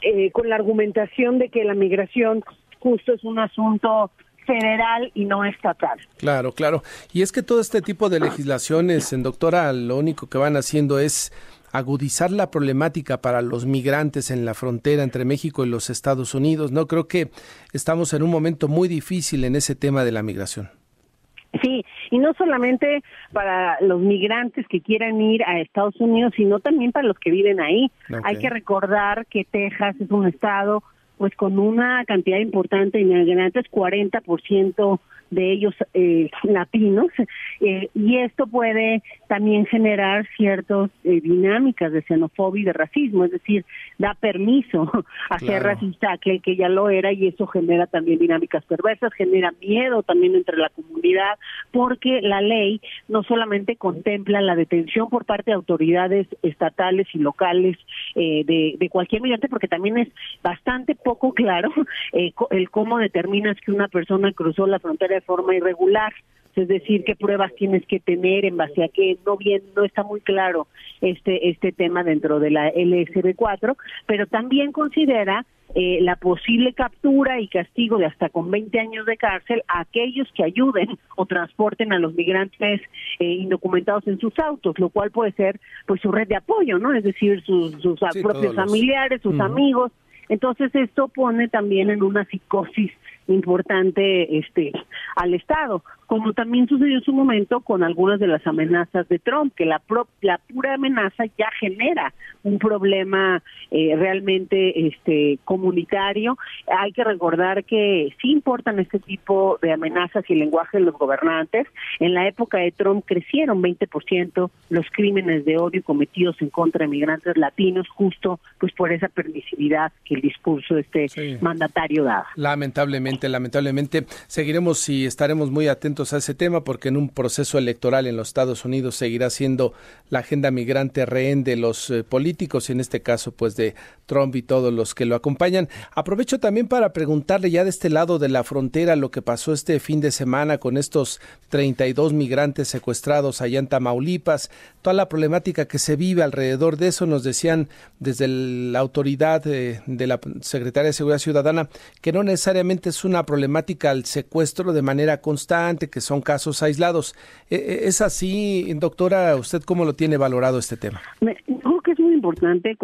eh, con la argumentación de que la migración justo es un asunto federal y no estatal. Claro, claro. Y es que todo este tipo de legislaciones, en doctora, lo único que van haciendo es agudizar la problemática para los migrantes en la frontera entre México y los Estados Unidos. No creo que estamos en un momento muy difícil en ese tema de la migración. Sí, y no solamente para los migrantes que quieran ir a Estados Unidos, sino también para los que viven ahí. Hay que recordar que Texas es un estado pues con una cantidad importante de inmigrantes, 40% de ellos eh, latinos, eh, y esto puede también generar ciertas eh, dinámicas de xenofobia y de racismo, es decir, da permiso a ser racista aquel que ya lo era y eso genera también dinámicas perversas, genera miedo también entre la comunidad, porque la ley no solamente contempla la detención por parte de autoridades estatales y locales de, de cualquier migrante, porque también es bastante poco claro el cómo determinas que una persona cruzó la frontera forma irregular es decir, qué pruebas tienes que tener en base a qué, no bien, no está muy claro este, este tema dentro de la LSB4, pero también considera eh, la posible captura y castigo de hasta con 20 años de cárcel a aquellos que ayuden o transporten a los migrantes eh, indocumentados en sus autos, lo cual puede ser pues su red de apoyo, ¿no? Es decir, sus, sus propios familiares, sus amigos. Entonces esto pone también en una psicosis importante este al Estado, como también sucedió en su momento con algunas de las amenazas de Trump, que la, la pura amenaza ya genera un problema eh, realmente este comunitario. Hay que recordar que sí importan este tipo de amenazas y el lenguaje de los gobernantes. En la época de Trump crecieron 20% los crímenes de odio cometidos en contra de migrantes latinos, justo pues por esa permisividad que el discurso de este mandatario daba. Lamentablemente, lamentablemente seguiremos y estaremos muy atentos a ese tema porque en un proceso electoral en los Estados Unidos seguirá siendo la agenda migrante rehén de los eh, políticos y en este caso pues de Trump y todos los que lo acompañan. Aprovecho también para preguntarle ya de este lado de la frontera lo que pasó este fin de semana con estos 32 migrantes secuestrados allá en Tamaulipas, toda la problemática que se vive alrededor de eso. Nos decían desde la autoridad de, de la Secretaría de Seguridad Ciudadana que no necesariamente es una problemática el secuestro de manera constante, que son casos aislados. E, e, ¿Es así, doctora? ¿Usted cómo lo tiene valorado este tema? Creo que es muy importante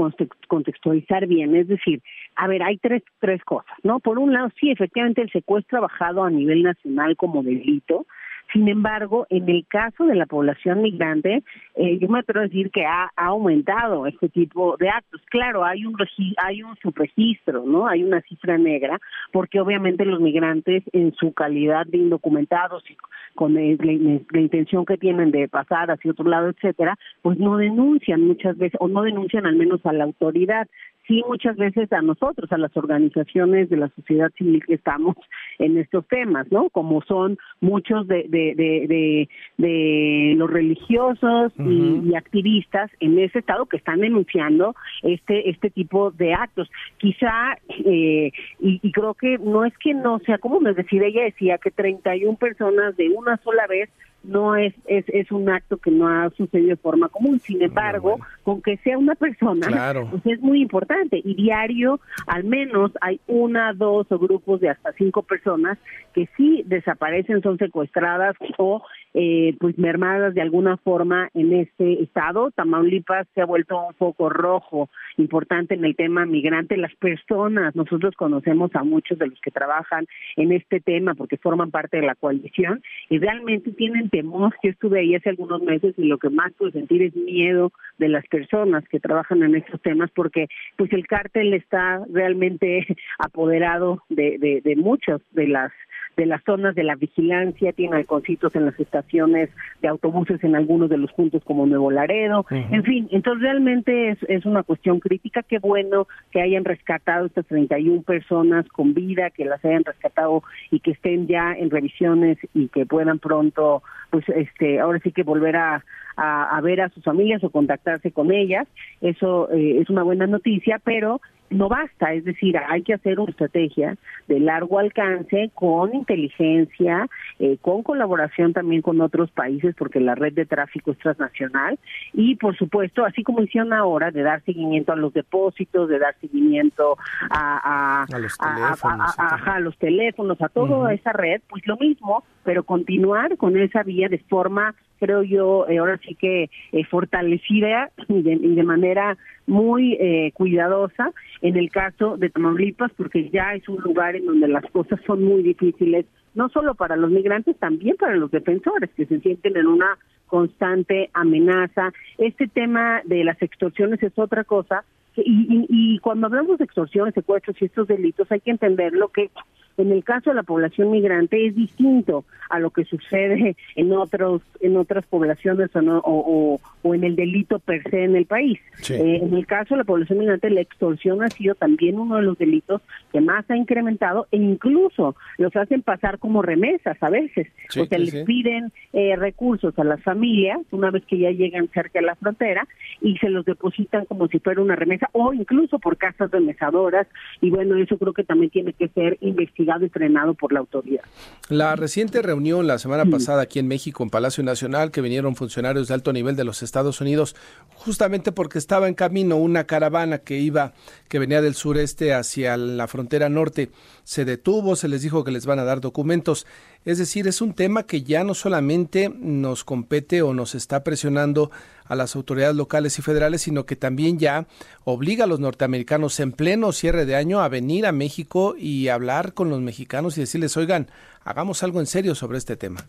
contextualizar bien, es decir, a ver, hay tres, tres cosas, ¿no? Por un lado, sí, efectivamente el secuestro ha bajado a nivel nacional como delito, sin embargo, en el caso de la población migrante, eh, yo me atrevo a decir que ha, aumentado este tipo de actos. Claro, hay un hay un subregistro, ¿no? Hay una cifra negra, porque obviamente los migrantes en su calidad de indocumentados y con la, intención que tienen de pasar hacia otro lado, etcétera, pues no denuncian muchas veces o no denuncian al menos a la autoridad sí muchas veces a nosotros, a las organizaciones de la sociedad civil que estamos en estos temas, ¿no? Como son muchos de, de, de, de, los religiosos y, activistas en ese estado que están denunciando este este tipo de actos. Quizá, eh, y, y, creo que no es que no sea, como me decía, ella decía que 31 personas de una sola vez no es, es, es un acto que no ha sucedido de forma común. Sin embargo, con que sea una persona, pues es muy importante. Y diario, al menos, hay una, dos o grupos de hasta cinco personas que sí desaparecen, son secuestradas o eh, pues mermadas de alguna forma en este estado. Tamaulipas se ha vuelto un foco rojo importante en el tema migrante. Las personas, nosotros conocemos a muchos de los que trabajan en este tema porque forman parte de la coalición y realmente tienen temor. Yo estuve ahí hace algunos meses y lo que más puedo sentir es miedo de las personas que trabajan en estos temas porque pues el cártel está realmente apoderado de, de, de muchas de las de las zonas de la vigilancia, tiene halconcitos en las estaciones de autobuses en algunos de los puntos como Nuevo Laredo, en fin, entonces realmente es, es una cuestión crítica, qué bueno que hayan rescatado estas 31 personas con vida, que las hayan rescatado y que estén ya en revisiones y que puedan pronto, pues este, ahora sí que volver a, a, ver a sus familias o contactarse con ellas, eso eh, es una buena noticia, pero no basta, es decir, hay que hacer una estrategia de largo alcance con inteligencia, eh, con colaboración también con otros países, porque la red de tráfico es transnacional, y por supuesto, así como hicieron ahora, de dar seguimiento a los depósitos, de dar seguimiento a, a, los, teléfonos, a, los teléfonos, a toda esa red, pues lo mismo, pero continuar con esa vía de forma creo yo, eh, ahora sí que eh, fortalecida y de, y de, manera muy eh, cuidadosa en el caso de Tamaulipas, porque ya es un lugar en donde las cosas son muy difíciles, no solo para los migrantes, también para los defensores, que se sienten en una constante amenaza. Este tema de las extorsiones es otra cosa, y, y, y cuando hablamos de extorsiones, secuestros y estos delitos, hay que entender lo que en el caso de la población migrante es distinto a lo que sucede en otros en otras poblaciones o, o, en el delito per se en el país. Eh, en el caso de la población migrante, la extorsión ha sido también uno de los delitos que más ha incrementado e incluso los hacen pasar como remesas a veces. o sea, les piden eh, recursos a las familias una vez que ya llegan cerca de la frontera y se los depositan como si fuera una remesa o incluso por casas remesadoras y bueno, eso creo que también tiene que ser investigado y frenado por la autoridad. La reciente reunión la semana pasada aquí en México, en Palacio Nacional, que vinieron funcionarios de alto nivel de los Estados Unidos, justamente porque estaba en camino una caravana que iba, que venía del sureste hacia la frontera norte, se detuvo, se les dijo que les van a dar documentos. Es decir, es un tema que ya no solamente nos compete o nos está presionando a las autoridades locales y federales, sino que también ya obliga a los norteamericanos en pleno cierre de año a venir a México y hablar con los mexicanos y decirles, oigan, hagamos algo en serio sobre este tema.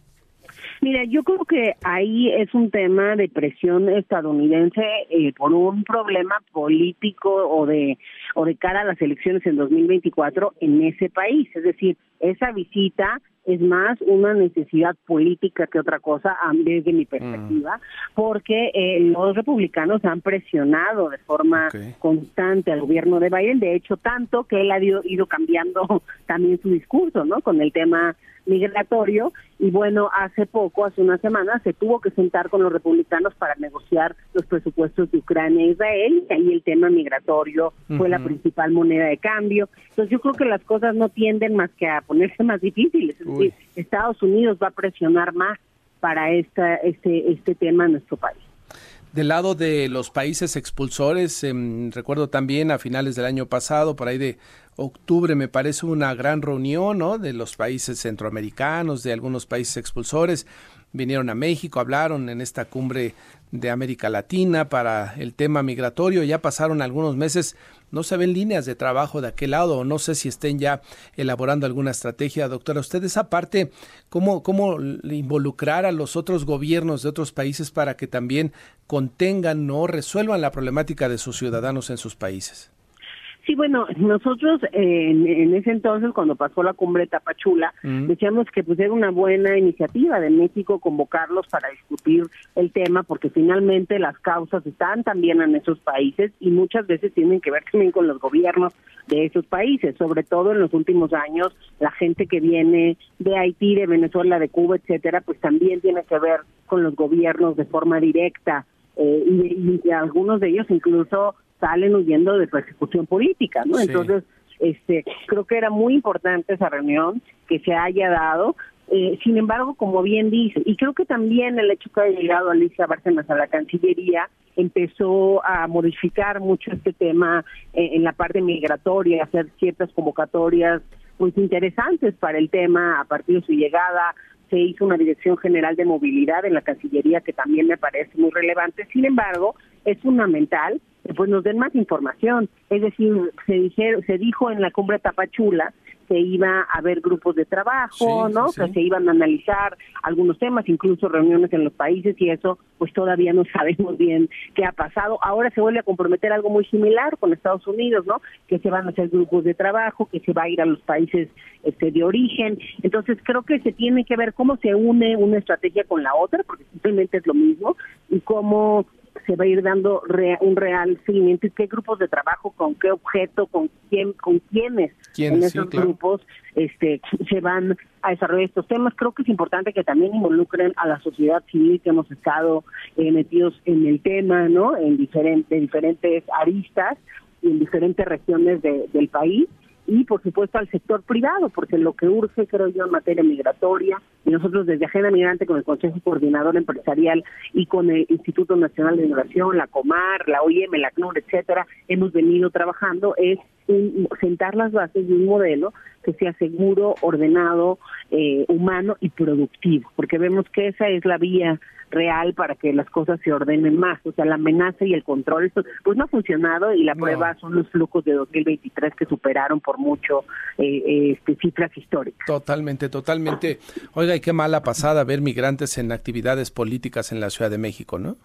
Mira, yo creo que ahí es un tema de presión estadounidense eh, por un problema político o de o de cara a las elecciones en 2024 en ese país. Es decir, esa visita es más una necesidad política que otra cosa desde mi perspectiva, mm. porque eh, los republicanos han presionado de forma constante al gobierno de Biden, de hecho tanto que él ha ido, ido cambiando también su discurso, ¿no? Con el tema migratorio y bueno, hace poco, hace una semana, se tuvo que sentar con los republicanos para negociar los presupuestos de Ucrania e Israel y ahí el tema migratorio fue la principal moneda de cambio. Entonces yo creo que las cosas no tienden más que a ponerse más difíciles, es decir, Estados Unidos va a presionar más para esta, este, este tema en nuestro país. Del lado de los países expulsores, em, recuerdo también a finales del año pasado, por ahí de octubre me parece una gran reunión ¿no? de los países centroamericanos, de algunos países expulsores. Vinieron a México, hablaron en esta cumbre de América Latina para el tema migratorio. Ya pasaron algunos meses, no se ven líneas de trabajo de aquel lado, o no sé si estén ya elaborando alguna estrategia. Doctora, usted esa parte, ¿cómo, cómo involucrar a los otros gobiernos de otros países para que también contengan o resuelvan la problemática de sus ciudadanos en sus países? Sí, bueno, nosotros en, ese entonces, cuando pasó la cumbre de Tapachula, decíamos que pues era una buena iniciativa de México convocarlos para discutir el tema, porque finalmente las causas están también en esos países y muchas veces tienen que ver también con los gobiernos de esos países, sobre todo en los últimos años, la gente que viene de Haití, de Venezuela, de Cuba, etcétera, pues también tiene que ver con los gobiernos de forma directa. Eh, y, y, algunos de ellos incluso salen huyendo de persecución política, ¿no? Entonces, este, creo que era muy importante esa reunión que se haya dado. Eh, sin embargo, como bien dice, y creo que también el hecho que haya llegado Alicia Bárcenas a la Cancillería empezó a modificar mucho este tema eh, en la parte migratoria, hacer ciertas convocatorias muy interesantes para el tema a partir de su llegada. Se hizo una dirección general de movilidad en la Cancillería que también me parece muy relevante. Sin embargo, es fundamental pues nos den más información. Es decir, se, dijeron, se dijo en la cumbre Tapachula que iba a haber grupos de trabajo, ¿no? Que se iban a analizar algunos temas, incluso reuniones en los países y eso, pues todavía no sabemos bien qué ha pasado. Ahora se vuelve a comprometer algo muy similar con Estados Unidos, ¿no? Que se van a hacer grupos de trabajo, que se va a ir a los países este, de origen. Entonces creo que se tiene que ver cómo se une una estrategia con la otra, porque simplemente es lo mismo, y cómo se va a ir dando un real seguimiento y qué grupos de trabajo, con qué objeto, con quién, con quiénes en esos grupos este, se van a desarrollar estos temas. Creo que es importante que también involucren a la sociedad civil que hemos estado eh, metidos en el tema, ¿no? En diferentes, diferentes aristas y en diferentes regiones del país y por supuesto al sector privado, porque lo que urge, creo yo, en materia migratoria, y nosotros desde Agenda Migrante con el Consejo Coordinador Empresarial y con el Instituto Nacional de Migración, la COMAR, la OIM, la CNUR, etcétera, hemos venido trabajando, es sentar las bases de un modelo que sea seguro, ordenado, eh, humano y productivo, porque vemos que esa es la vía real para que las cosas se ordenen más. O sea, la amenaza y el control, esto pues no ha funcionado y la prueba son los flujos de 2023 que superaron por mucho eh, este, cifras históricas. Totalmente, totalmente. Oiga, y qué mala pasada ver migrantes en actividades políticas en la Ciudad de México, ¿no?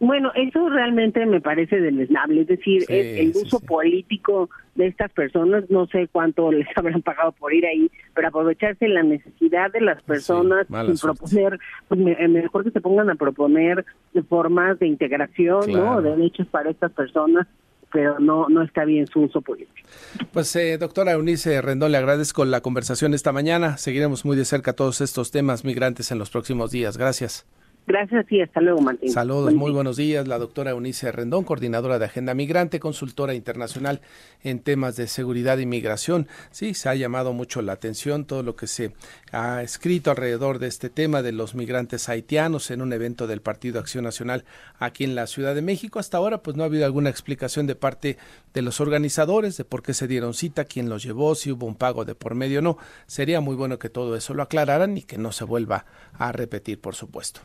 Bueno, eso realmente me parece deleznable, es decir, el, uso político de estas personas, no sé cuánto les habrán pagado por ir ahí, pero aprovecharse la necesidad de las personas sin proponer, pues mejor que se pongan a proponer formas de integración, ¿no? De derechos para estas personas pero no no está bien su uso político. Pues eh, doctora Eunice Rendón, le agradezco la conversación esta mañana. Seguiremos muy de cerca todos estos temas migrantes en los próximos días. Gracias. Gracias y hasta luego, Martín. Saludos, muy buenos días. La doctora Eunice Rendón, coordinadora de Agenda Migrante, consultora internacional en temas de seguridad y migración. Sí, se ha llamado mucho la atención todo lo que se ha escrito alrededor de este tema de los migrantes haitianos en un evento del Partido Acción Nacional aquí en la Ciudad de México. Hasta ahora, pues no ha habido alguna explicación de parte de los organizadores de por qué se dieron cita, quién los llevó, si hubo un pago de por medio o no. Sería muy bueno que todo eso lo aclararan y que no se vuelva a repetir, por supuesto.